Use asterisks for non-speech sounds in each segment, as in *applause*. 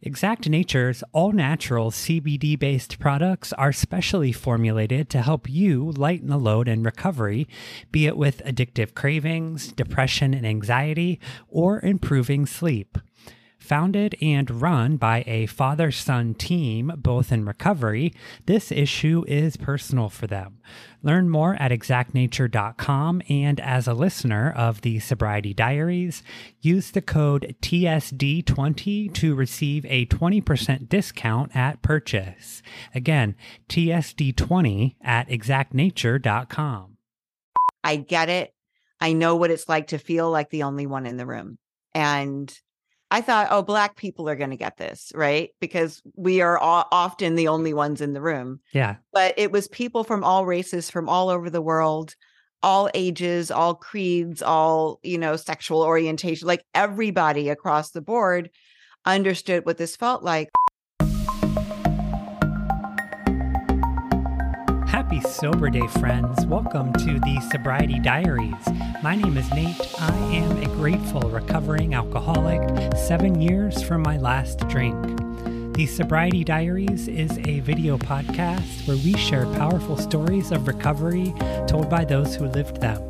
Exact Nature's all natural CBD based products are specially formulated to help you lighten the load in recovery, be it with addictive cravings, depression and anxiety, or improving sleep. Founded and run by a father son team, both in recovery, this issue is personal for them. Learn more at exactnature.com and as a listener of the Sobriety Diaries, use the code TSD20 to receive a 20% discount at purchase. Again, TSD20 at exactnature.com. I get it. I know what it's like to feel like the only one in the room. And I thought, oh, black people are going to get this, right? Because we are often the only ones in the room. Yeah. But it was people from all races, from all over the world, all ages, all creeds, all, you know, sexual orientation, like everybody across the board understood what this felt like. Sober Day, friends. Welcome to the Sobriety Diaries. My name is Nate. I am a grateful recovering alcoholic, seven years from my last drink. The Sobriety Diaries is a video podcast where we share powerful stories of recovery told by those who lived them.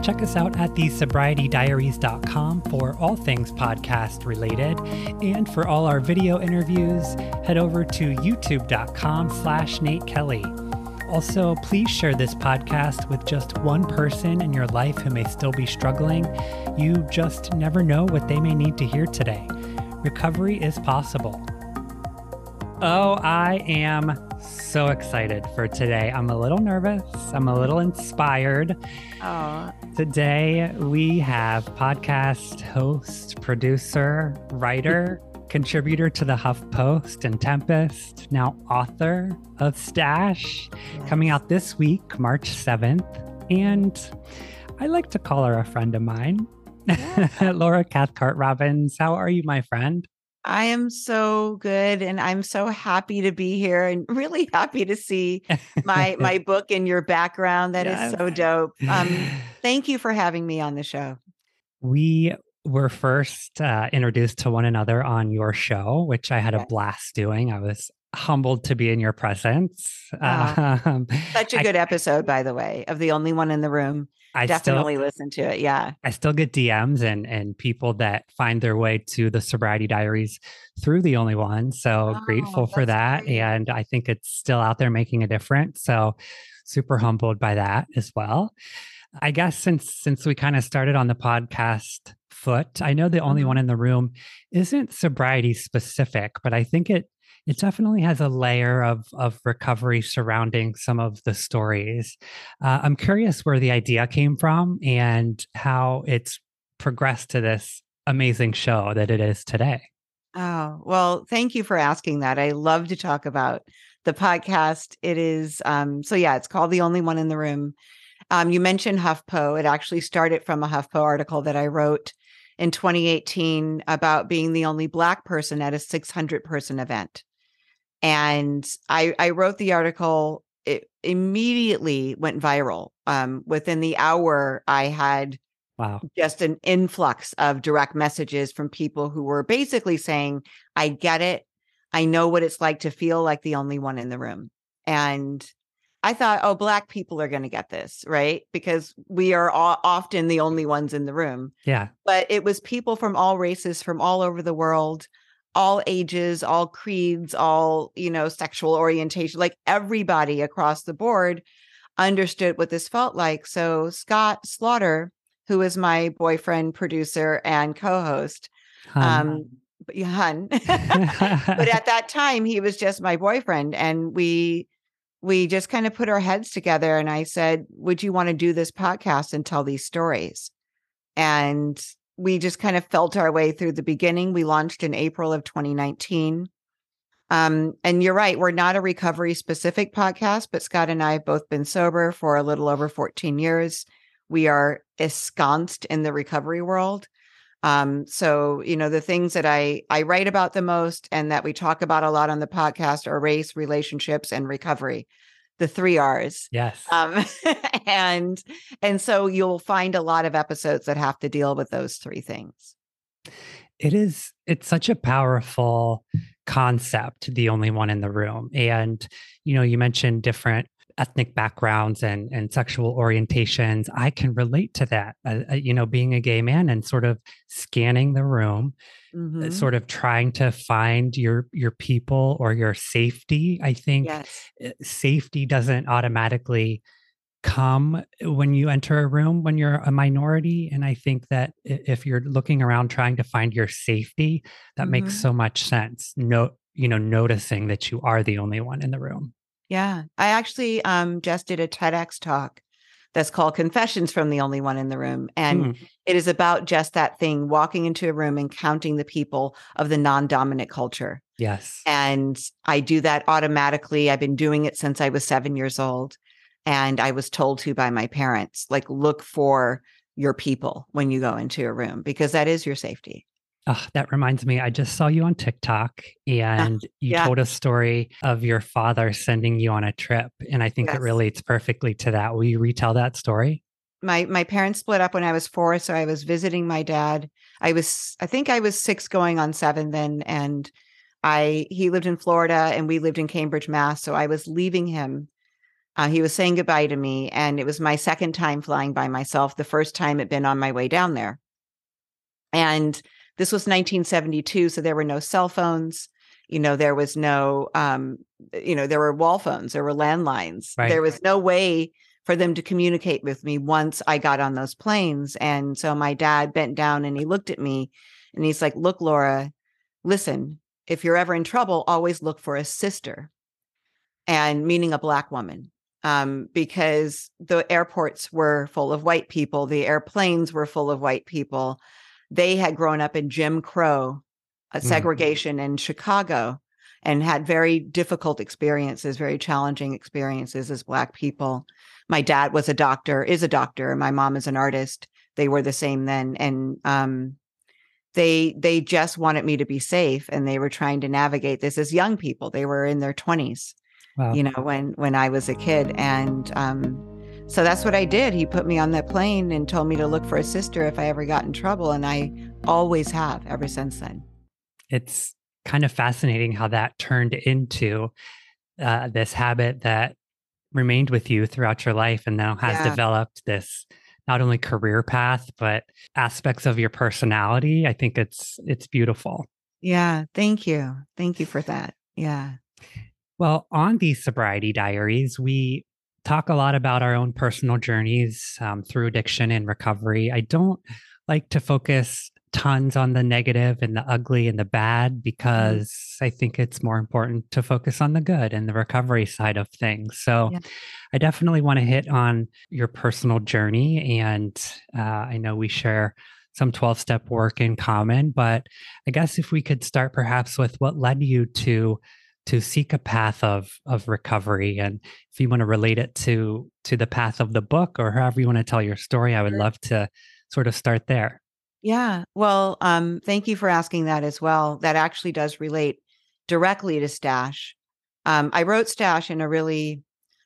Check us out at thesobrietydiaries.com for all things podcast related. And for all our video interviews, head over to youtube.com slash Nate Kelly. Also, please share this podcast with just one person in your life who may still be struggling. You just never know what they may need to hear today. Recovery is possible. Oh, I am so excited for today. I'm a little nervous. I'm a little inspired. Oh. Today we have podcast host, producer, writer, contributor to the HuffPost and Tempest, now author of Stash, yes. coming out this week, March 7th. And I like to call her a friend of mine, yeah. *laughs* Laura Cathcart Robbins. How are you, my friend? I am so good and I'm so happy to be here and really happy to see my my *laughs* book in your background. That yes. is so dope. Um, *laughs* thank you for having me on the show. We were first uh, introduced to one another on your show, which I had a blast doing. I was humbled to be in your presence. Oh, um, such a good I, episode, by the way, of the only one in the room. I definitely still, listen to it. Yeah. I still get DMs and and people that find their way to the sobriety diaries through the only one. So oh, grateful for that. Great. And I think it's still out there making a difference. So super humbled by that as well. I guess since since we kind of started on the podcast foot. I know the only one mm-hmm. in the room isn't sobriety specific, but I think it it definitely has a layer of of recovery surrounding some of the stories. Uh, I'm curious where the idea came from and how it's progressed to this amazing show that it is today. Oh, well, thank you for asking that. I love to talk about the podcast. It is um so yeah, it's called The Only One in the Room. Um, you mentioned HuffPo. It actually started from a HuffPo article that I wrote in 2018 about being the only Black person at a 600 person event. And I, I wrote the article, it immediately went viral. Um, within the hour, I had wow. just an influx of direct messages from people who were basically saying, I get it. I know what it's like to feel like the only one in the room. And I thought, oh, black people are going to get this, right? Because we are often the only ones in the room. Yeah. But it was people from all races, from all over the world, all ages, all creeds, all, you know, sexual orientation, like everybody across the board understood what this felt like. So Scott Slaughter, who is my boyfriend, producer, and co-host, um, hun. *laughs* *laughs* but at that time, he was just my boyfriend, and we we just kind of put our heads together and I said, Would you want to do this podcast and tell these stories? And we just kind of felt our way through the beginning. We launched in April of 2019. Um, and you're right, we're not a recovery specific podcast, but Scott and I have both been sober for a little over 14 years. We are ensconced in the recovery world. Um, so you know, the things that I I write about the most and that we talk about a lot on the podcast are race, relationships, and recovery. The three R's. Yes. Um, *laughs* and and so you'll find a lot of episodes that have to deal with those three things. it is it's such a powerful concept the only one in the room and you know you mentioned different ethnic backgrounds and and sexual orientations i can relate to that uh, uh you know being a gay man and sort of scanning the room uh, mm-hmm. sort of trying to find your your people or your safety i think yes. Uh, safety doesn't automatically come when you enter a room when you're a minority and i think that if you're looking around trying to find your safety that mm-hmm. makes so much sense no you know noticing that you are the only one in the room yeah i actually um just did a tedx talk that's called confessions from the only one in the room and mm. it is about just that thing walking into a room and counting the people of the non-dominant culture yes and i do that automatically i've been doing it since i was seven years old and I was told to by my parents, like, look for your people when you go into a room because that is your safety. Oh, that reminds me, I just saw you on TikTok and you yeah. told a story of your father sending you on a trip. And I think yes. it relates perfectly to that. Will you retell that story? My my parents split up when I was four. So I was visiting my dad. I was I think I was six going on seven then. And I he lived in Florida and we lived in Cambridge, Mass. So I was leaving him uh, he was saying goodbye to me, and it was my second time flying by myself. The first time had been on my way down there. And this was 1972, so there were no cell phones. You know, there was no, um, you know, there were wall phones, there were landlines. Right. There was no way for them to communicate with me once I got on those planes. And so my dad bent down and he looked at me and he's like, Look, Laura, listen, if you're ever in trouble, always look for a sister and meaning a black woman um, because the airports were full of white people, the airplanes were full of white people. They had grown up in Jim Crow uh, mm. segregation mm. in Chicago and had very difficult experiences, very challenging experiences as Black people. My dad was a doctor, is a doctor, and my mom is an artist. They were the same then. And um, they they just wanted me to be safe and they were trying to navigate this as young people. They were in their 20s wow. you know, when when I was a kid. And um, so that's what I did. He put me on that plane and told me to look for a sister if I ever got in trouble, and I always have ever since then. It's kind of fascinating how that turned into uh, this habit that remained with you throughout your life and now has yeah. developed this not only career path but aspects of your personality i think it's it's beautiful yeah thank you thank you for that yeah well, on these sobriety diaries, we talk a lot about our own personal journeys um, through addiction and recovery. I don't like to focus tons on the negative and the ugly and the bad mm-hmm. because. I think it's more important to focus on the good and the recovery side of things. So yeah. I definitely want to hit on your personal journey. And uh, I know we share some 12 step work in common, but I guess if we could start perhaps with what led you to to seek a path of of recovery. And if you want to relate it to to the path of the book or however you want to tell your story i would love to sort of start there. Yeah. Well um thank you for asking that as well. That actually does relate directly to stash. Um i wrote stash in a really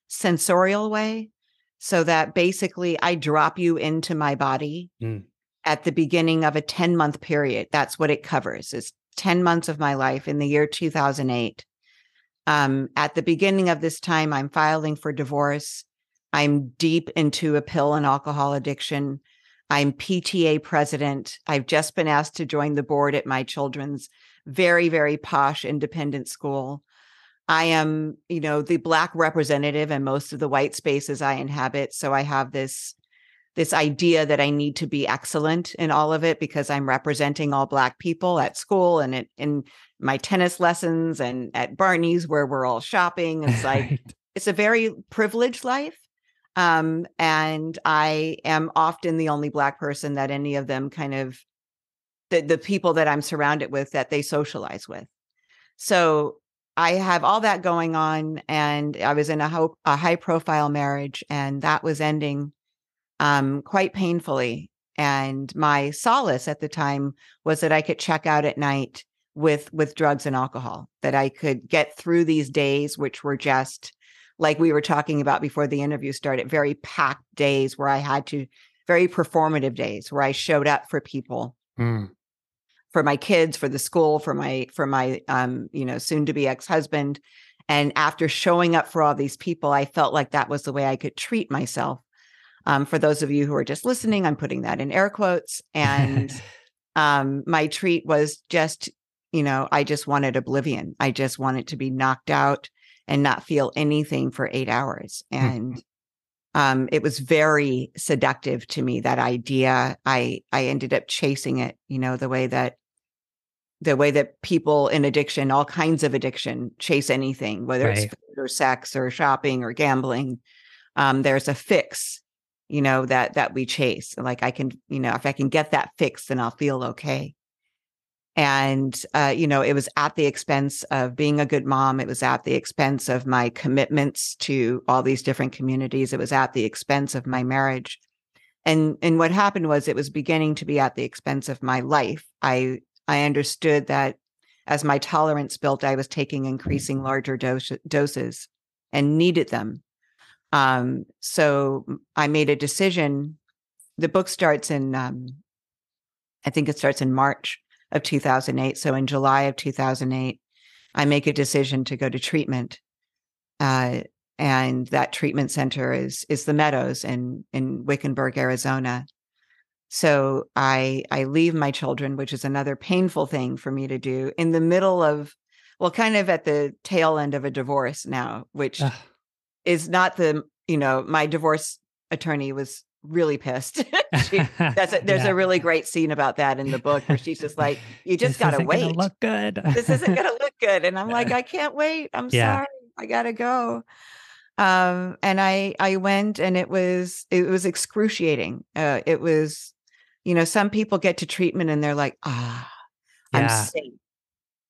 sensorial way so that basically i drop you into my body mm. at the beginning of a 10 month period. That's what it covers is 10 months of my life in the year 2008 um, at the beginning of this time, I'm filing for divorce. I'm deep into a pill and alcohol addiction. I'm PTA president. I've just been asked to join the board at my children's very, very posh independent school. I am, you know, the black representative in most of the white spaces I inhabit. So I have this this idea that I need to be excellent in all of it because I'm representing all black people at school and in, in my tennis lessons and at Barney's where we're all shopping. *laughs* It's like right. it's a very privileged life. Um, and I am often the only black person that any of them kind of the, the people that I'm surrounded with that they socialize with. So I have all that going on, and I was in a, ho- a high profile marriage, and that was ending um, quite painfully. And my solace at the time was that I could check out at night with with drugs and alcohol. That I could get through these days, which were just like we were talking about before the interview started, very packed days where I had to very performative days where I showed up for people. Mm. for my kids, for the school, for my for my um, you know, soon to be ex-husband. And after showing up for all these people, I felt like that was the way I could treat myself. Um, for those of you who are just listening, I'm putting that in air quotes. *laughs* And um, my treat was just, you know, I just wanted oblivion. I just wanted to be knocked out and not feel anything for eight hours. Hmm. And um, it was very seductive to me that idea. I I ended up chasing it, you know, the way that the way that people in addiction, all kinds of addiction, chase anything, whether Right. it's food or sex or shopping or gambling. Um, there's a fix, you know, that that we chase. Like I can, you know, if I can get that fix, then I'll feel okay. And uh, you know, it was at the expense of being a good mom. It was at the expense of my commitments to all these different communities. It was at the expense of my marriage. And and what happened was it was beginning to be at the expense of my life. I I understood that as my tolerance built, I was taking increasing larger dose, doses and needed them. Um, so i made a decision. The book starts in, um, I think it starts in March of 2008. So in July of 2008, I make a decision to go to treatment. Uh, and that treatment center is is the Meadows in in Wickenburg, Arizona. So I I leave my children, which is another painful thing for me to do in the middle of well, kind of at the tail end of a divorce now, which Ugh. is not the you know my divorce attorney was really pissed. *laughs* She- *laughs* that's a, there's Yeah. a really great scene about that in the book where she's just like, you just gotta wait. Look good. this isn't gonna look good, and I'm like, *laughs* I can't wait. I'm Yeah. sorry, I gotta go. Um, and I I went, and it was it was excruciating. Uh, it was, you know, some people get to treatment and they're like, ah, I'm safe.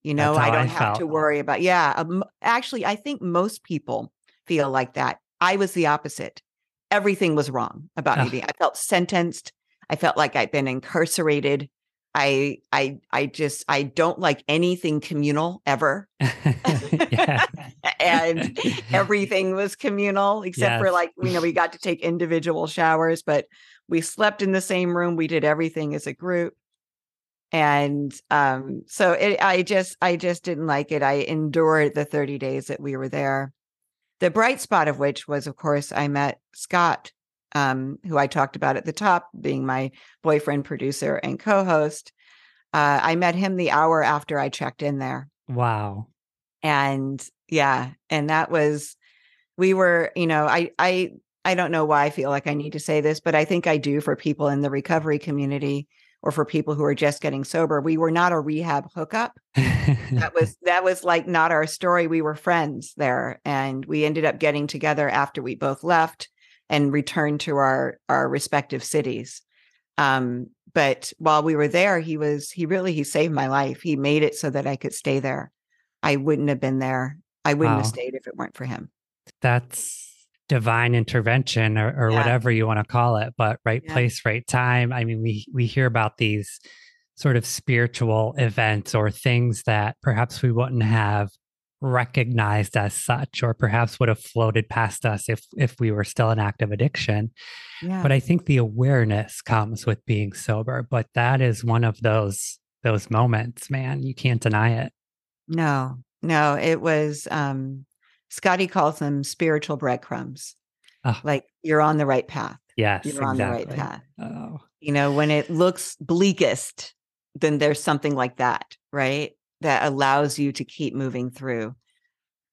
You know, I don't have to worry about. Yeah, um, actually, I think most people feel like that. I was the opposite. Everything was wrong about me. Being- I felt sentenced. I felt like I'd been incarcerated. I I I just I don't like anything communal ever. *laughs* *laughs* and *laughs* everything was communal except for like you know we got to take individual showers but we slept in the same room we did everything as a group and um so it i just i just didn't like it i endured the 30 days that we were there the bright spot of which was of course i met scott um who i talked about at the top being my boyfriend producer and co-host. Uh, i met him the hour after i checked in there. Wow. and yeah and that was we were you know i i i don't know why i feel like i need to say this but i think i do for people in the recovery community or for people who are just getting sober we were not a rehab hookup. That *laughs* was that was like not our story we were friends there and we ended up getting together after we both left and returned to our our respective cities. Um but while we were there he was he really he saved my life. He made it so that i could stay there. I wouldn't have been there. I wouldn't have stayed if it weren't for him. That's divine intervention or, or Yeah. whatever you want to call it, but right Yeah. place, right time. I mean, we we hear about these sort of spiritual events or things that perhaps we wouldn't have recognized as such or perhaps would have floated past us if if we were still in active addiction yeah but i think the awareness comes with being sober but that is one of those those moments man you can't deny it no no it was um scotty calls them spiritual breadcrumbs. Ah. like you're on the right path. Yes you're on the right path. Oh. You know when it looks bleakest then there's something like that right? That allows you to keep moving through.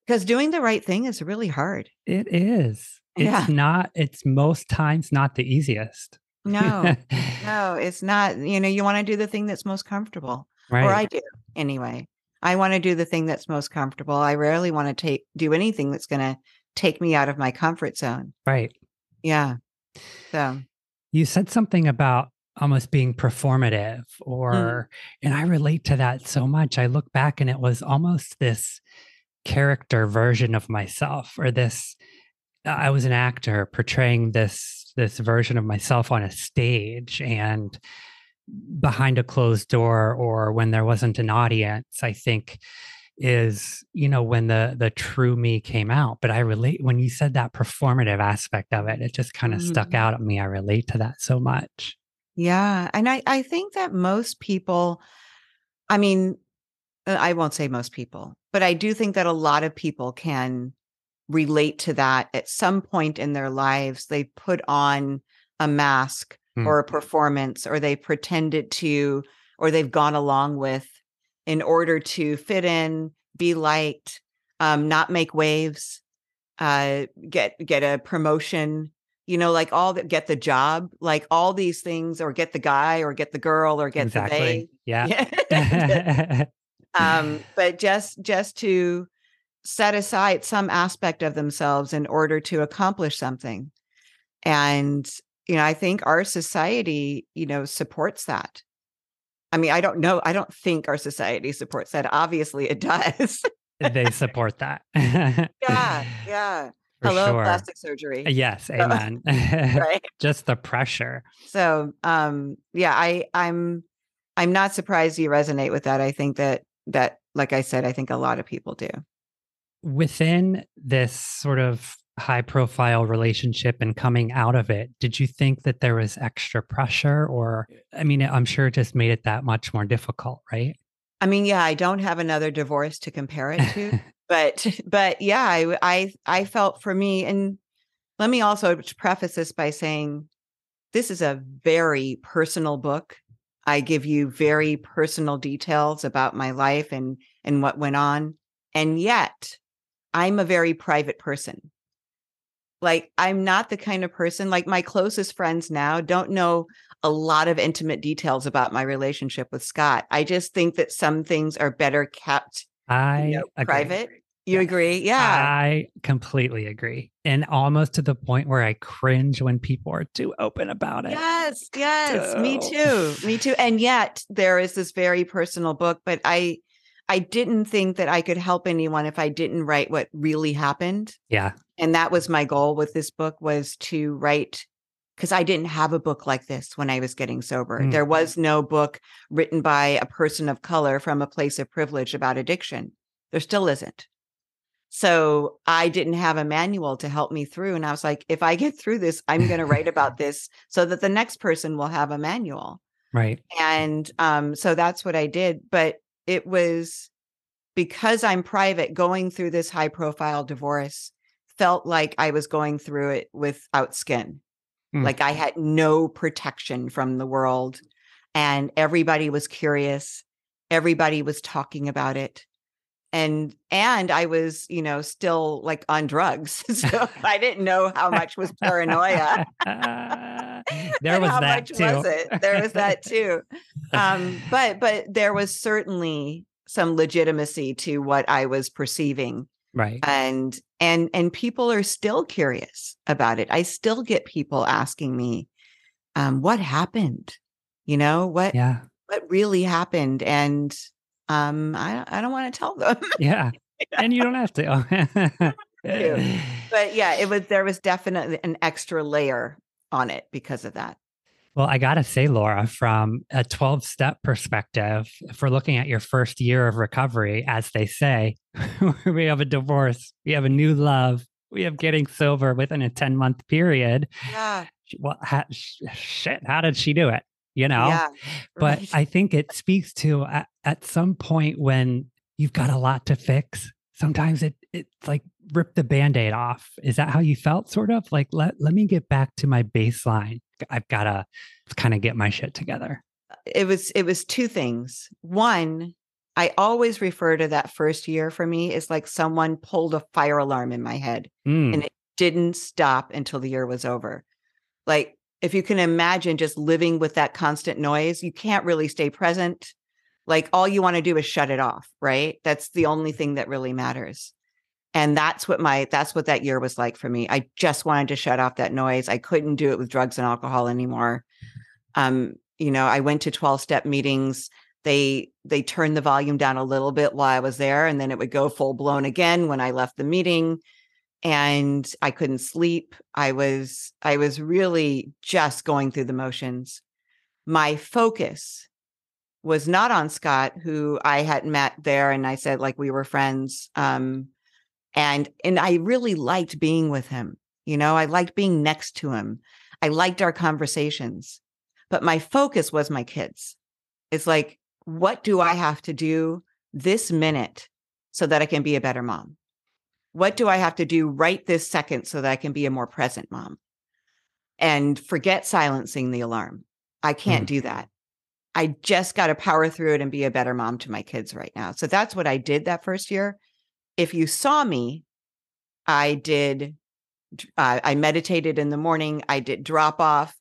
Because doing the right thing is really hard. It is. It's Yeah. not it's most times not the easiest. No *laughs* no it's not you know you want to do the thing that's most comfortable. Right. Or i do anyway i want to do the thing that's most comfortable. I rarely want to take do anything that's going to take me out of my comfort zone. Right. Yeah. So. You said something about almost being performative mm. or and i relate to that so much. I look back and it was almost this character version of myself or this i was an actor portraying this this version of myself on a stage and behind a closed door or when there wasn't an audience i think is you know when the the true me came out but i relate when you said that performative aspect of it it just kind of stuck Mhm. out at me i relate to that so much Yeah, and I I think that most people I mean, uh, I won't say most people, but I do think that a lot of people can relate to that at some point in their lives. They put on a mask Hmm. or a performance, or they pretended to, or they've gone along with in order to fit in, be liked, um, not make waves, uh, get get a promotion, you know, like all that, get the job, like all these things, or get the guy, or get the girl, or get the they. exactly. Yeah. Yeah. *laughs* *laughs* um, but just just to set aside some aspect of themselves in order to accomplish something, and you know, I think our society, you know, supports that. I mean, I don't know. I don't think our society supports that. Obviously, it does. they *laughs* support that. *laughs* yeah, yeah. For Hello, sure. plastic surgery. Yes, *laughs* amen. Right. Just the pressure. So, um, yeah, I, I'm, I'm not surprised you resonate with that. I think that that, like I said, I think a lot of people do. Within this sort of high profile relationship and coming out of it, did you think that there was extra pressure or I mean, I'm sure it just made it that much more difficult, right? I mean, yeah, I don't have another divorce to compare it to, *laughs* but but yeah, I I I felt for me, and let me also preface this by saying this is a very personal book. I give you very personal details about my life and and what went on, and yet I'm a very private person. Like I'm not the kind of person like my closest friends now don't know a lot of intimate details about my relationship with Scott. I just think that some things are better kept I you know, private. You Yes. agree? Yeah. I completely agree. And almost to the point where I cringe when people are too open about it. yes, yes, me too. Me too. And yet there is this very personal book, but I I didn't think that I could help anyone if I didn't write what really happened. Yeah. And that was my goal with this book was to write because I didn't have a book like this when I was getting sober. Mm. There was no book written by a person of color from a place of privilege about addiction. There still isn't. So I didn't have a manual to help me through. And I was like, if I get through this, I'm going to write about *laughs* this so that the next person will have a manual. Right. And um, so that's what I did. But it was because I'm private, going through this high profile divorce felt like I was going through it without skin. Mm. Like I had no protection from the world. And everybody was curious. Everybody was talking about it. And and I was, you know, still like on drugs. *laughs* so *laughs* I didn't know how much was paranoia. *laughs* there was how that much too. was it? There was that too. *laughs* Um, but but there was certainly some legitimacy to what I was perceiving, right. and and and people are still curious about it. I still get people asking me, um, "What happened? You know what Yeah. what really happened?" And um, I I don't want to tell them. *laughs* Yeah. And you don't have to. but yeah, it was there was definitely an extra layer on it because of that. Well, I got to say, Laura, from a 12 step perspective, if we're looking at your first year of recovery, as they say, *laughs* we have a divorce, we have a new love, we have getting sober within a 10 month period. Yeah, Well, sh- shit, how did she do it? You know? yeah. but. I think it speaks to at, at some point when you've got a lot to fix. Sometimes it it's like rip the band-aid off. Is that how you felt? Sort of like let let me get back to my baseline. I've gotta kind of get my shit together. it was it was two things. One, I always refer to that first year for me as like someone pulled a fire alarm in my head Mm, and it didn't stop until the year was over. Like if you can imagine just living with that constant noise, you can't really stay present. Like all you want to do is shut it off, right? That's the only thing that really matters. And that's what my that's what that year was like for me. I just wanted to shut off that noise. I couldn't do it with drugs and alcohol anymore. Um, you know, I went to 12 step meetings. They they turned the volume down a little bit while I was there and then it would go full blown again when I left the meeting and I couldn't sleep. I was I was really just going through the motions. My focus was not on Scott, who I had met there, and I said like we were friends. Um, and and I really liked being with him. You know, I liked being next to him. I liked our conversations, but my focus was my kids. It's like what do I have to do this minute so that I can be a better mom? What do I have to do right this second so that I can be a more present mom? And forget silencing the alarm. I can't mm. do that. I just got to power through it and be a better mom to my kids right now. So that's what I did that first year. If you saw me, I did, uh, I meditated in the morning, I did drop off.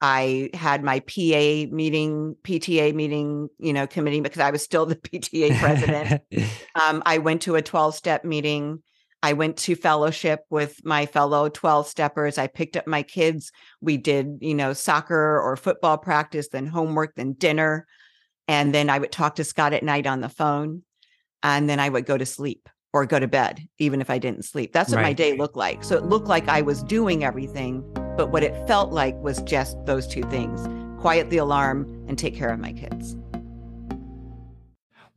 I had my PA meeting, PTA meeting, you know, committee because I was still the *laughs* PTA president. *laughs* um, I went to a 12 step meeting. I went to fellowship with my fellow 12 steppers. I picked up my kids. We did, you know, soccer or football practice, then homework, then dinner. And then I would talk to Scott at night on the phone. And then I would go to sleep or go to bed, even if I didn't sleep. That's what right. my day looked like. So it looked like I was doing everything, but what it felt like was just those two things quiet the alarm and take care of my kids.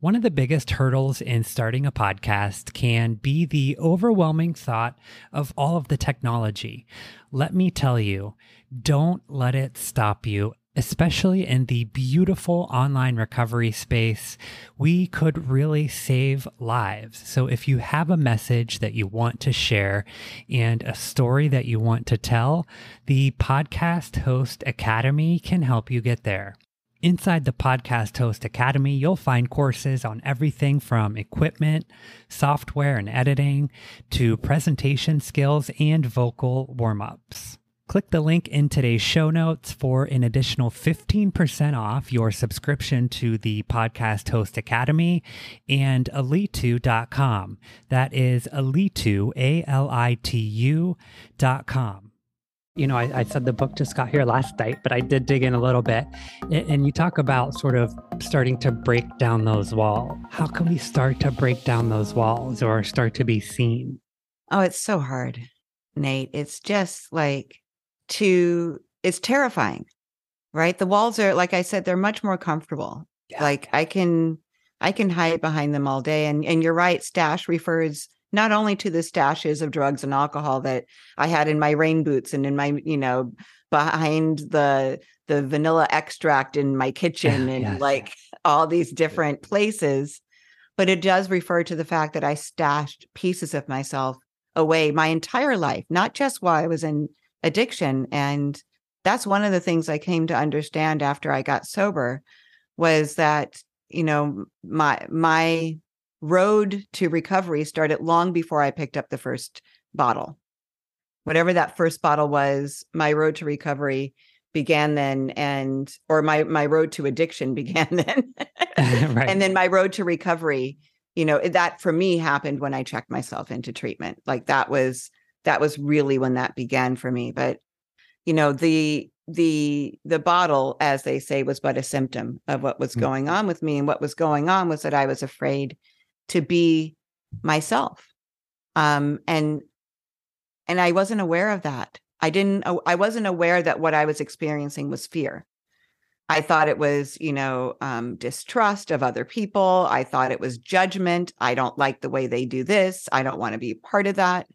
One of the biggest hurdles in starting a podcast can be the overwhelming thought of all of the technology. Let me tell you, don't let it stop you especially in the beautiful online recovery space, we could really save lives. So, if you have a message that you want to share and a story that you want to tell, the Podcast Host Academy can help you get there. Inside the Podcast Host Academy, you'll find courses on everything from equipment, software and editing to presentation skills and vocal warm ups. Click the link in today's show notes for an additional 15% off your subscription to the Podcast Host Academy and alitu.com. That is alitu, A L I T U.com you know, I, I, said the book just got here last night, but I did dig in a little bit. And you talk about sort of starting to break down those walls. How can we start to break down those walls or start to be seen? Oh, it's so hard, Nate. It's just like to, it's terrifying, right? The walls are, like I said, they're much more comfortable. Yeah. Like I can, I can hide behind them all day. And, and you're right, stash refers not only to the stashes of drugs and alcohol that I had in my rain boots and in my, you know, behind the the vanilla extract in my kitchen *laughs* and yes. like all these different places, but it does refer to the fact that I stashed pieces of myself away my entire life, not just while I was in addiction. And that's one of the things I came to understand after I got sober was that, you know, my my road to recovery started long before I picked up the first bottle. Whatever that first bottle was, my road to recovery began then and or my my road to addiction *laughs* began then. *laughs* right. And then my road to recovery, you know, that for me happened when I checked myself into treatment. Like that was that was really when that began for me, but you know, the the the bottle as they say was but a symptom of what was going on with me and what was going on was that I was afraid to be myself um and and i wasn't aware of that. I didn't i wasn't aware that what i was experiencing was fear. I thought it was you know um, distrust of other people. I thought it was judgment. I don't like the way they do this. I don't want to be part of that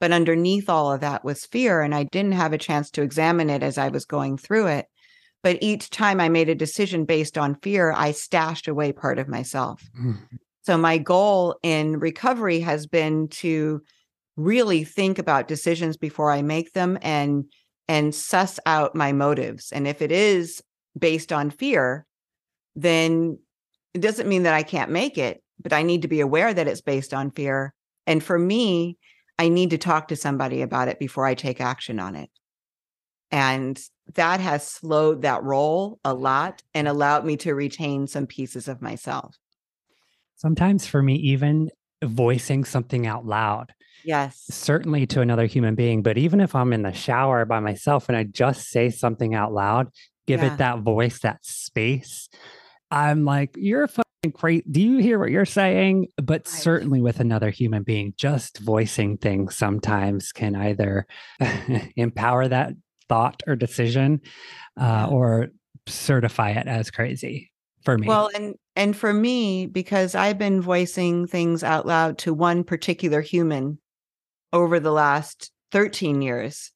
but underneath all of that was fear and i didn't have a chance to examine it as i was going through it but each time i made a decision based on fear i stashed away part of myself mm. So my goal in recovery has been to really think about decisions before I make them and and suss out my motives. And if it is based on fear, then it doesn't mean that I can't make it, but I need to be aware that it's based on fear. And for me, I need to talk to somebody about it before I take action on it. And that has slowed that roll a lot and allowed me to retain some pieces of myself. Sometimes for me, even voicing something out loud. Yes. Certainly to another human being. But even if I'm in the shower by myself and I just say something out loud, give yeah. it that voice, that space, I'm like, you're fucking crazy. Do you hear what you're saying? But certainly with another human being, just voicing things sometimes can either *laughs* empower that thought or decision uh, or certify it as crazy for me. Well, and and for me because I've been voicing things out loud to one particular human over the last 13 years,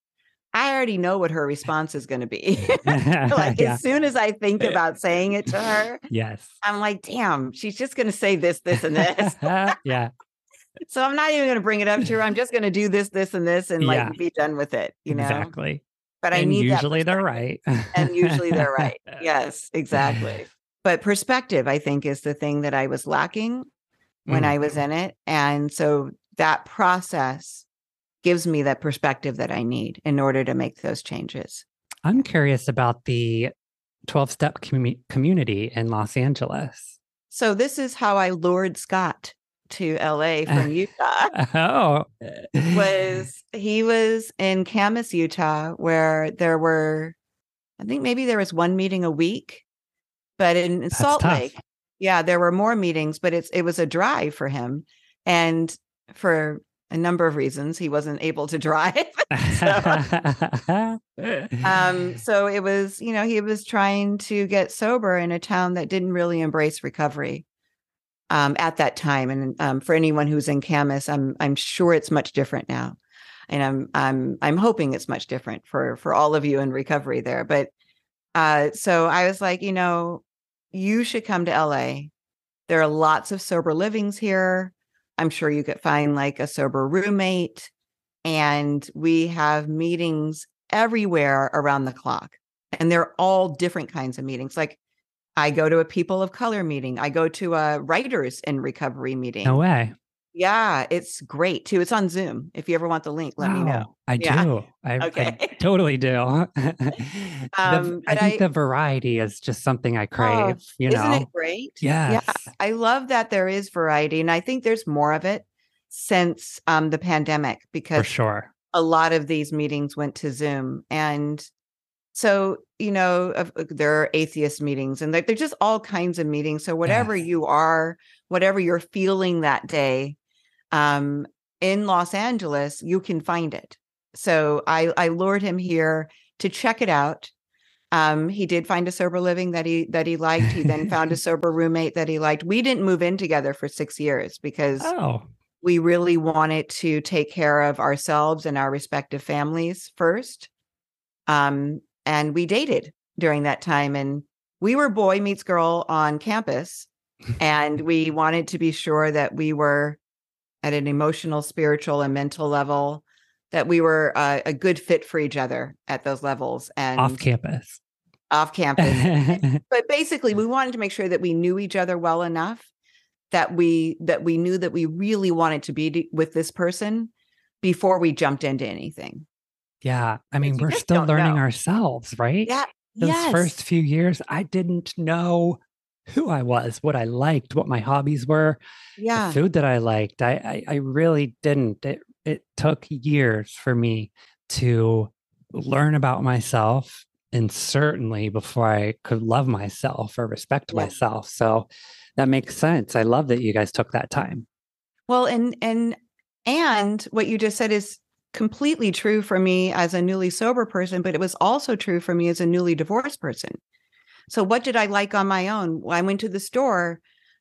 I already know what her response is going to be. *laughs* *laughs* like Yeah. as soon as I think about saying it to her, Yes. I'm like, damn, she's just going to say this, this, and this. *laughs* yeah. so I'm not even going to bring it up to her. I'm just going to do this, this, and this, and like Yeah. be done with it. You know. Exactly. But I and need that usually they're right. and usually they're right. Yes, exactly. But perspective, I think, is the thing that I was lacking when Mm. I was in it. And so that process gives me that perspective that I need in order to make those changes. I'm curious about the 12 step commu- community in Los Angeles. So this is how I lured Scott to LA *laughs* from Utah. Oh, *laughs* was he was in Kamas, Utah, where there were, I think maybe there was one meeting a week, but in That's Salt tough. Lake, yeah, there were more meetings, but it's it was a drive for him, and for a number of reasons, he wasn't able to *laughs* drive. *laughs* um, so it was, you know, he was trying to get sober in a town that didn't really embrace recovery. Um, at that time, and um, for anyone who's in Kamas, I'm I'm sure it's much different now, and I'm I'm I'm hoping it's much different for for all of you in recovery there. But uh, so I was like, you know, you should come to LA. There are lots of sober livings here. I'm sure you could find like a sober roommate, and we have meetings everywhere around the clock, and they're all different kinds of meetings. Like I go to a people of color meeting. I go to a writers in recovery meeting. no way. Yeah, it's great too. It's on Zoom. If you ever want the link, let me know. I Yeah. do. I, I *laughs* totally do. *laughs* The- Um, I think I- the variety is just something I crave. you Isn't know. it great? Yes. Yeah, I love that there is variety, and I think there's more of it since um, the pandemic For because sure. a lot of these meetings went to Zoom, and so you know uh, there are atheist meetings, and like there's just all kinds of meetings. So whatever Yes. you are, whatever you're feeling that day, um, in Los Angeles, you can find it. So I I lured him here to check it out. Um, he did find a sober living that he that he liked. He then found a *laughs* sober roommate that he liked. We didn't move in together for six years because Oh, we really wanted to take care of ourselves and our respective families first. Um, and we dated during that time, and we were boy meets girl on campus, and *laughs* we wanted to be sure that we were at an emotional, spiritual, and mental level that we were uh, a good fit for each other at those levels and off campus. off *laughs* campus but basically we wanted to make sure that we knew each other well enough that we that we knew that we really wanted to be to- with this person before we jumped into anything yeah. I mean, we're still learning know. ourselves, right? yeah Those yes first few years, I didn't know who I was, what I liked, what my hobbies were, yeah the food that I liked. I, I I really didn't. It it took years for me to learn about myself and certainly before I could love myself or respect Yeah. myself. So that makes sense. I love that you guys took that time. well and and and what you just said is completely true for me as a newly sober person but it was also true for me as a newly divorced person so what did i like on my own? I went to the store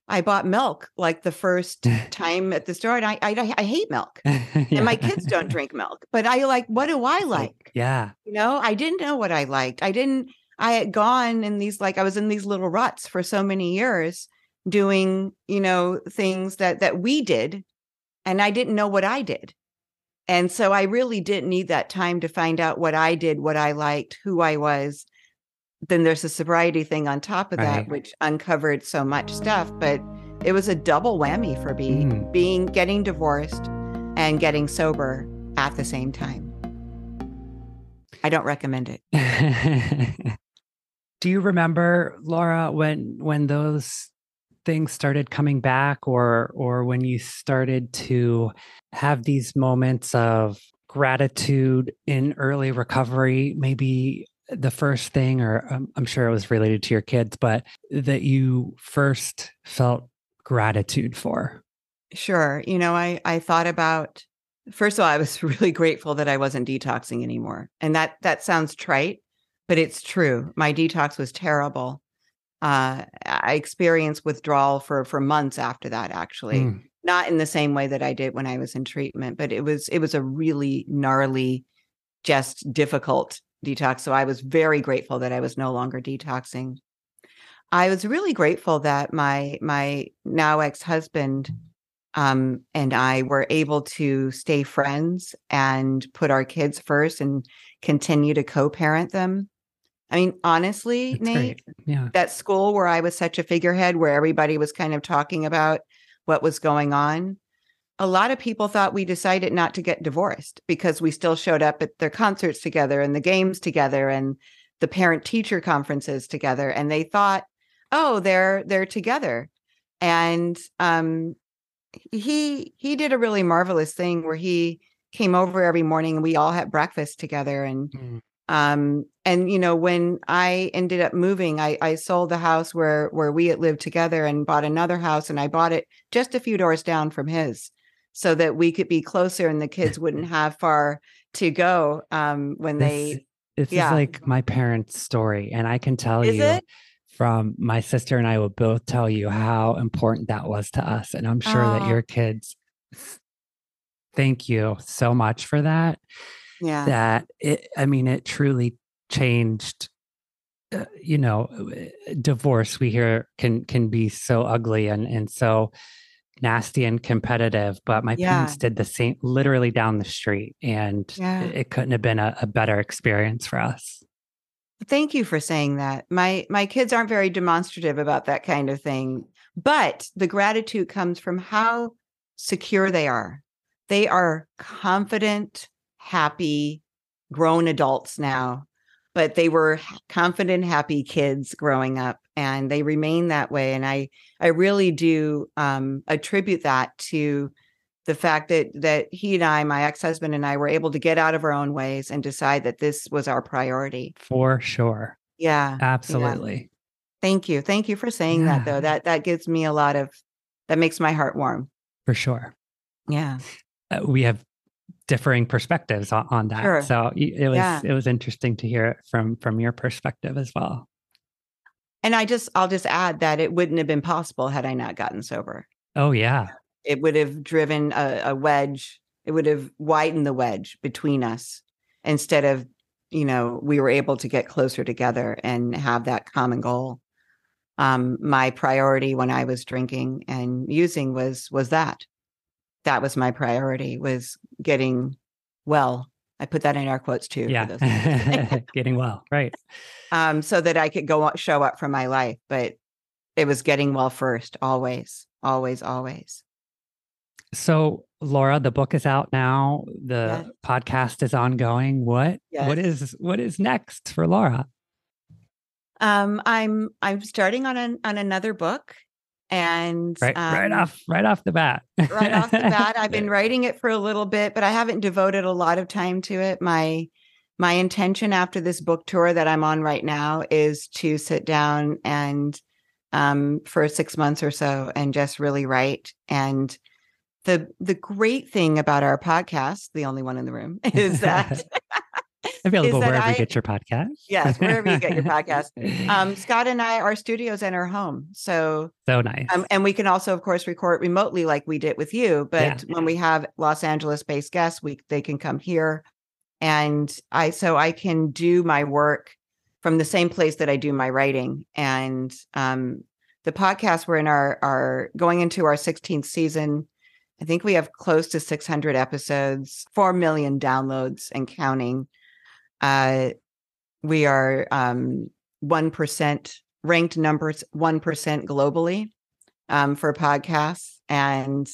i bought milk like the first *laughs* time at the store and i i, I hate milk *laughs* and my kids don't *laughs* drink milk but i like what do i like? Yeah. you know i didn't know what i liked. I didn't i had gone in these like i was in these little ruts for so many years doing you know things that that we did and i didn't know what i did. And so i really didn't need that time to find out what i did what i liked who i was then there's a sobriety thing on top of that which uncovered so much stuff but it was a double whammy for me Mm. being getting divorced and getting sober at the same time. I don't recommend it. *laughs* Do you remember, Laura, when when those things started coming back or or when you started to have these moments of gratitude in early recovery, maybe the first thing or um, I'm sure it was related to your kids, but that you first felt gratitude for? Sure. You know, I I thought about first of all, I was *laughs* really grateful that I wasn't detoxing anymore. And that that sounds trite, but it's true. My detox was terrible. Uh I experienced withdrawal for for months after that actually. Mm, Not in the same way that I did when I was in treatment, but it was it was a really gnarly just difficult detox. So I was very grateful that I was no longer detoxing. I was really grateful that my my now ex-husband um, and I were able to stay friends and put our kids first and continue to co-parent them. I mean, honestly, That's Nate. Yeah. that school where I was such a figurehead, where everybody was kind of talking about what was going on, a lot of people thought we decided not to get divorced because we still showed up at their concerts together and the games together and the parent teacher conferences together. And they thought oh they're they're together. And um he he did a really marvelous thing where he came over every morning and we all had breakfast together and Mm. um and you know when i ended up moving i i sold the house where where we had lived together and bought another house and i bought it just a few doors down from his so that we could be closer and the kids wouldn't *laughs* have far to go um when This, they this yeah. is like my parents' story. And I can tell Is you it? from my sister and I will both tell you how important that was to us. And I'm sure that Oh. your kids thank you so much for that. yeah that it i mean it truly changed uh, you know uh, divorce we hear can can be so ugly and and so nasty and competitive but my Yeah. parents did the same literally down the street and Yeah. it, couldn't have been a, a better experience for us Thank you for saying that. My my kids aren't very demonstrative about that kind of thing, but the gratitude comes from how secure they are. They are confident, happy, grown adults now, but they were confident, happy kids growing up, and they remain that way. And I I really do um, attribute that to the fact that that he and I, my ex husband and I, were able to get out of our own ways and decide that this was our priority. for sure Yeah. absolutely Thank you. Thank you for saying that though. That that gives me a lot of that makes my heart warm. for sure Yeah. uh, we have differing perspectives on, on that Sure. so it was Yeah. it was interesting to hear it from from your perspective as well And I just I'll just add that it wouldn't have been possible had I not gotten sober. oh yeah It would have driven a, a wedge. It would have widened the wedge between us instead of, you know, we were able to get closer together and have that common goal. Um, my priority when I was drinking and using was was that. That was my priority was getting well. I put that in air quotes too. for yeah those *laughs* getting well right *laughs* um, so that I could go show up for my life. But it was getting well first, always, always, always. So, Laura, the book is out now. The Yes. podcast is ongoing. What what Yes. is what is next for Laura? Um, I'm I'm starting on an, on another book, and Right, right um, off, right off the bat. right off the bat, *laughs* I've been writing it for a little bit, but I haven't devoted a lot of time to it. My my intention after this book tour that I'm on right now is to sit down and um, for six months or so and just really write. And the the great thing about our podcast, the only one in the room, *laughs* is that *laughs* Available wherever I- you get your podcast. yes, wherever you get your *laughs* podcast. um, Scott and I, our studio's in our home, so so nice. um, and we can also, of course, record remotely like we did with you. But Yeah. when we have Los Angeles-based guests, we they can come here, and I so I can do my work from the same place that I do my writing. And um, the podcast we're in our our going into our 16th season. I think we have close to 600 episodes, four million downloads and counting. Uh, we are um, 1% ranked numbers 1% globally um, for podcasts and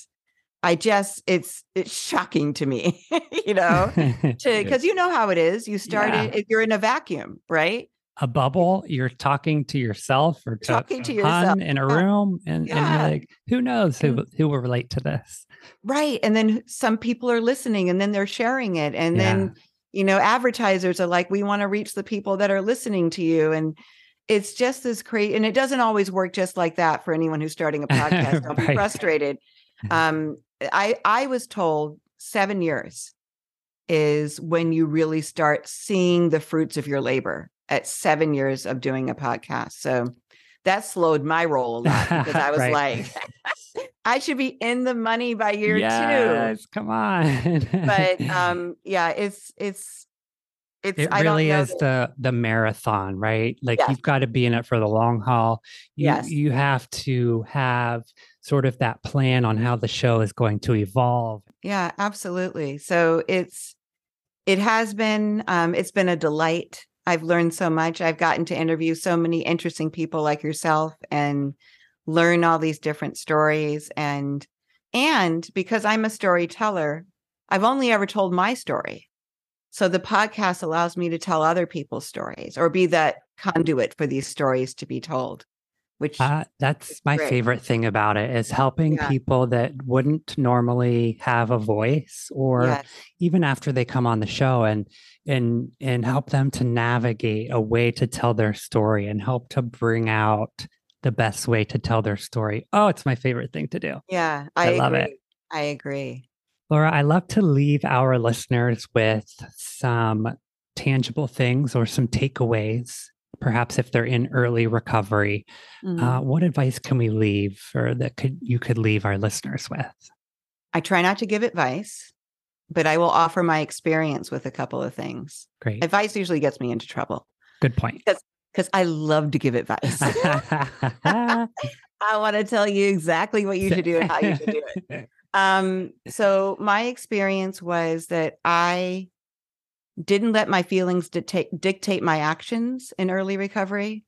i just it's it's shocking to me *laughs* you know *laughs* to because you know how it is you start Yeah. it you're in a vacuum right? A bubble, you're talking to yourself or to Talking to yourself, in a room, and, and you're like, who knows who who will relate to this? right and then some people are listening and then they're sharing it and then you know advertisers are like we want to reach the people that are listening to you. And it's just this crazy and it doesn't always work just like that for anyone who's starting a *laughs* podcast. Don't be frustrated. Um i i was told 7 years is when you really start seeing the fruits of your labor at 7 years of doing a podcast. So that slowed my roll a lot because *laughs* i was like *laughs* i should be in the money by year 2 come on. but *laughs* um yeah it's it's it's It really is that- the the marathon, right? Like Yes. you've got to be in it for the long haul. You Yes. you have to have sort of that plan on how the show is going to evolve. Yeah, absolutely. So it's it has been um it's been a delight. I've learned so much. I've gotten to interview so many interesting people like yourself and learn all these different stories and and because I'm a storyteller, I've only ever told my story. So the podcast allows me to tell other people's stories or be that conduit for these stories to be told, which Uh, that's my great. favorite thing about it is helping Yeah. people that wouldn't normally have a voice or yes, even after they come on the show and and and help them to navigate a way to tell their story and help to bring out the best way to tell their story. Oh, it's my favorite thing to do. yeah, I I, love it. I agree. Laura, I love to leave our listeners with some tangible things or some takeaways, perhaps if they're in early recovery. Mhm. Uh, what advice can we leave or that could you could leave our listeners with? I try not to give advice, but I will offer my experience with a couple of things. Great. Advice usually gets me into trouble Good point. because I love to give advice. *laughs* *laughs* I want to tell you exactly what you should do and how you should do it. *laughs* Um, so my experience was that I didn't let my feelings dictate dictate my actions in early recovery.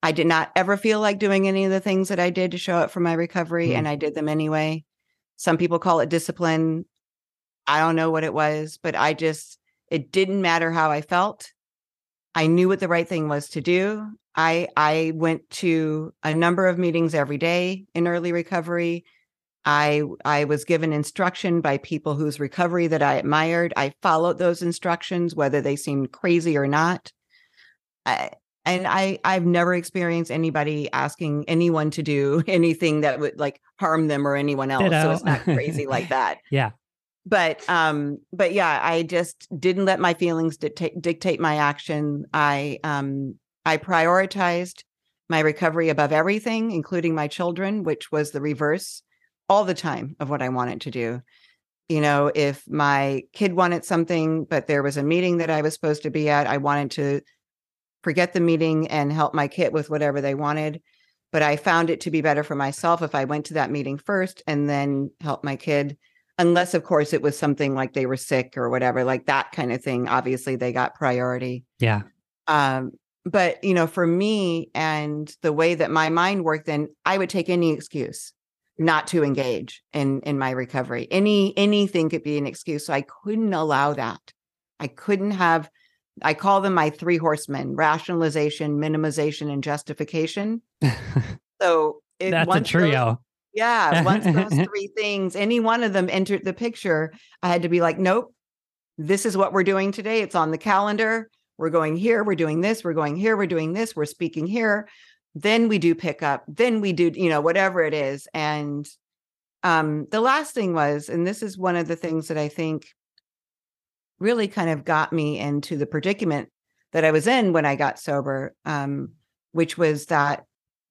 I did not ever feel like doing any of the things that I did to show up for my recovery, Mm. and I did them anyway. Some people call it discipline. I don't know what it was, but I just it didn't matter how I felt. I knew what the right thing was to do. I I went to a number of meetings every day in early recovery. I I was given instruction by people whose recovery that I admired. I followed those instructions whether they seemed crazy or not. I, and I I've never experienced anybody asking anyone to do *laughs* anything that would like harm them or anyone else. So it's not crazy *laughs* like that yeah. But um but yeah i just didn't let my feelings dictate dictate my action. I um i prioritized my recovery above everything including my children which was the reverse all the time of what i wanted to do. You know if my kid wanted something but there was a meeting that i was supposed to be at i wanted to forget the meeting and help my kid with whatever they wanted. But i found it to be better for myself if i went to that meeting first and then help my kid unless of course it was something like they were sick or whatever like that kind of thing obviously they got priority Yeah. um but you know for me and the way that my mind worked then i would take any excuse not to engage in in my recovery any anything could be an excuse so i couldn't allow that i couldn't have i call them my three horsemen rationalization minimization and justification *laughs* so it, That's a trio. Yeah, once those *laughs* three things, any one of them entered the picture, I had to be like, nope, this is what we're doing today. It's on the calendar. We're going here, we're doing this, we're going here, we're doing this, we're speaking here. Then we do pick up, then we do, you know, whatever it is. And um the last thing was, and this is one of the things that I think really kind of got me into the predicament that I was in when I got sober, um, which was that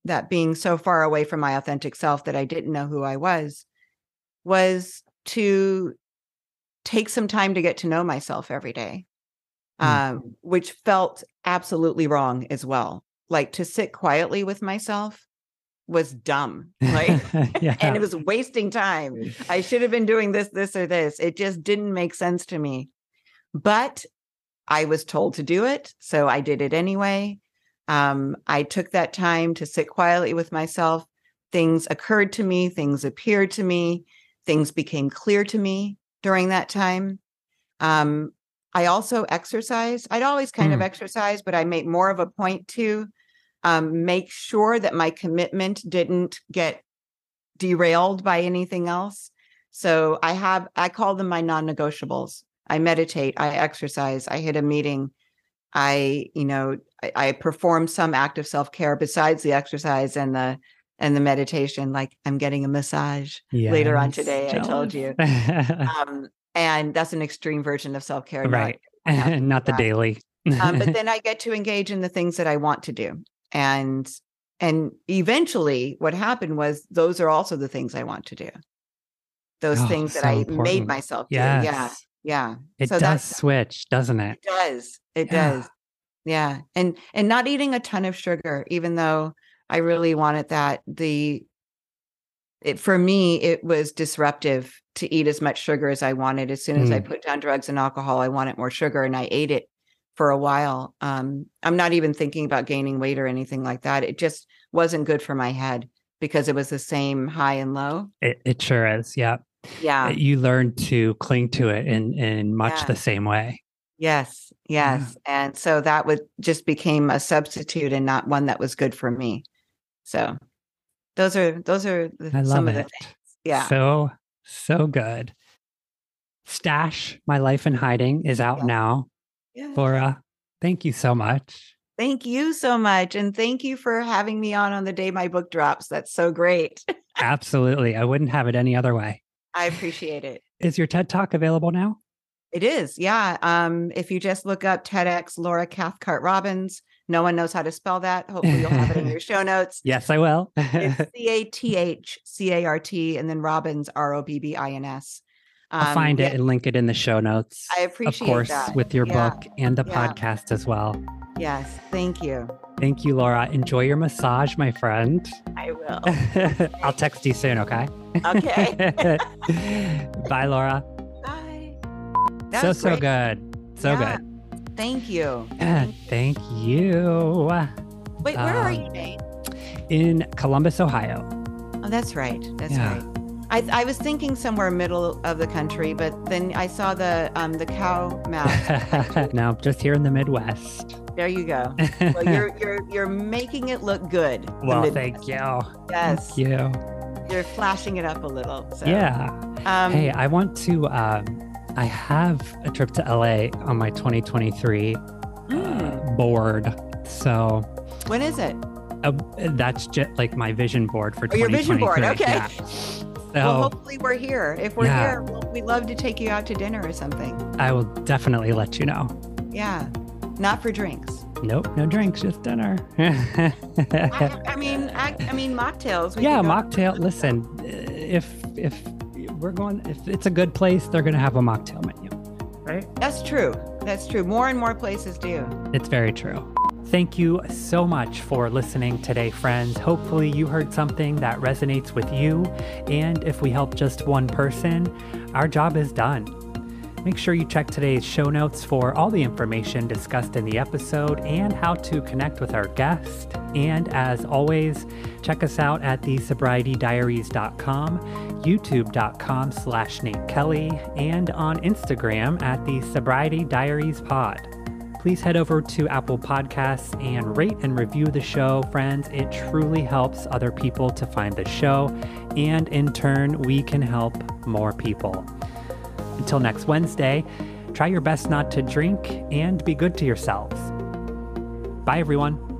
that being so far away from my authentic self that I didn't know who I was, was to take some time to get to know myself every day, Mm. um, which felt absolutely wrong as well. Like to sit quietly with myself was dumb. Like, yeah. *laughs* and it was wasting time. I should have been doing this, this, or this. It just didn't make sense to me. But I was told to do it. So I did it anyway. Um, I took that time to sit quietly with myself. Things occurred to me, things appeared to me, things became clear to me during that time. Um, I also exercise. I'd always kind of Mm. exercise, but I made more of a point to um, make sure that my commitment didn't get derailed by anything else. So I have, I call them my non negotiables. I meditate, I exercise, I hit a meeting. I, you know, I, I perform some act of self care besides the exercise and the and the meditation. Like I'm getting a massage later on Yes, today. I told you, um, and that's an extreme version of self care. right. *laughs* to *laughs* Not the that. daily. um, but *laughs* then I get to engage in the things that I want to do, and and eventually, what happened was those are also the things I want to do. Those Oh, things that so I made important. myself do. Yeah, Yeah. It So does switch, doesn't it? It does. It Yeah. does. Yeah. And and not eating a ton of sugar, even though I really wanted that. The it for me, it was disruptive to eat as much sugar as I wanted. As soon as I Mm. put down drugs and alcohol, I wanted more sugar and I ate it for a while. Um, I'm not even thinking about gaining weight or anything like that. It just wasn't good for my head because it was the same high and low. It, it sure is. Yeah. Yeah. You learn to cling to it in, in much Yeah. the same way. Yes, yes. And so that would just became a substitute and not one that was good for me. So those are those are the, I love some of it. the things. Yeah. So, so good. Stash, My Life in Hiding is out Yeah. now. Yeah. Laura, thank you so much. Thank you so much. And thank you for having me on on the day my book drops. That's so great. *laughs* Absolutely. I wouldn't have it any other way. I appreciate it. Is your TED Talk available now? It is. Yeah. Um, if you just look up TEDx Laura Cathcart Robbins, no one knows how to spell that. Hopefully you'll have it in your *laughs* show notes. Yes, I will. It's *laughs* C A T H C A R T and then Robbins R O B B I N S. I'll find yeah, it and link it in the show notes. I appreciate, Of course, that. with your Yeah, book and the yeah. podcast as well. Yes. Thank you. Thank you, Laura. Enjoy your massage, my friend. I will. *laughs* I'll text you soon, okay? Okay. Bye, Laura. That so, so good. So Yeah. good. Thank you. Thank you. Wait, where are Um, you, Nate? In Columbus, Ohio. Oh, that's right. That's yeah. right. I, I was thinking somewhere middle of the country, but then I saw the um the cow mouth. *laughs* no, just here in the Midwest. there you go. *laughs* Well, you're you're you're making it look good. Well, thank you. Yes, Thank you. you're flashing it up a little. So. Yeah. Um, hey, I want to. Um, I have a trip to LA on my 2023 mm, uh, board. So when is it? uh, that's just like my vision board for Oh, your 2023. vision board, okay. Yeah. So well, hopefully we're here. If we're Yeah. here, we'll, we'd love to take you out to dinner or something. I will definitely let you know. Yeah, not for drinks. Nope, no drinks, just dinner. I, I mean, *laughs* I, I mean mocktails. we yeah, mocktail. Listen, if if we're going, if it's a good place, they're going to have a mocktail menu, right? That's true. That's true. More and more places do. It's very true. Thank you so much for listening today, friends. Hopefully, you heard something that resonates with you. And if we help just one person, our job is done. Make sure you check today's show notes for all the information discussed in the episode and how to connect with our guest. And as always, check us out at thesobrietydiaries.com, youtube.com slash Nate Kelly, and on Instagram at the Sobriety Diaries Pod please head over to Apple Podcasts and rate and review the show, friends. It truly helps other people to find the show, and in turn, we can help more people. Until next Wednesday, try your best not to drink and be good to yourselves. Bye, everyone.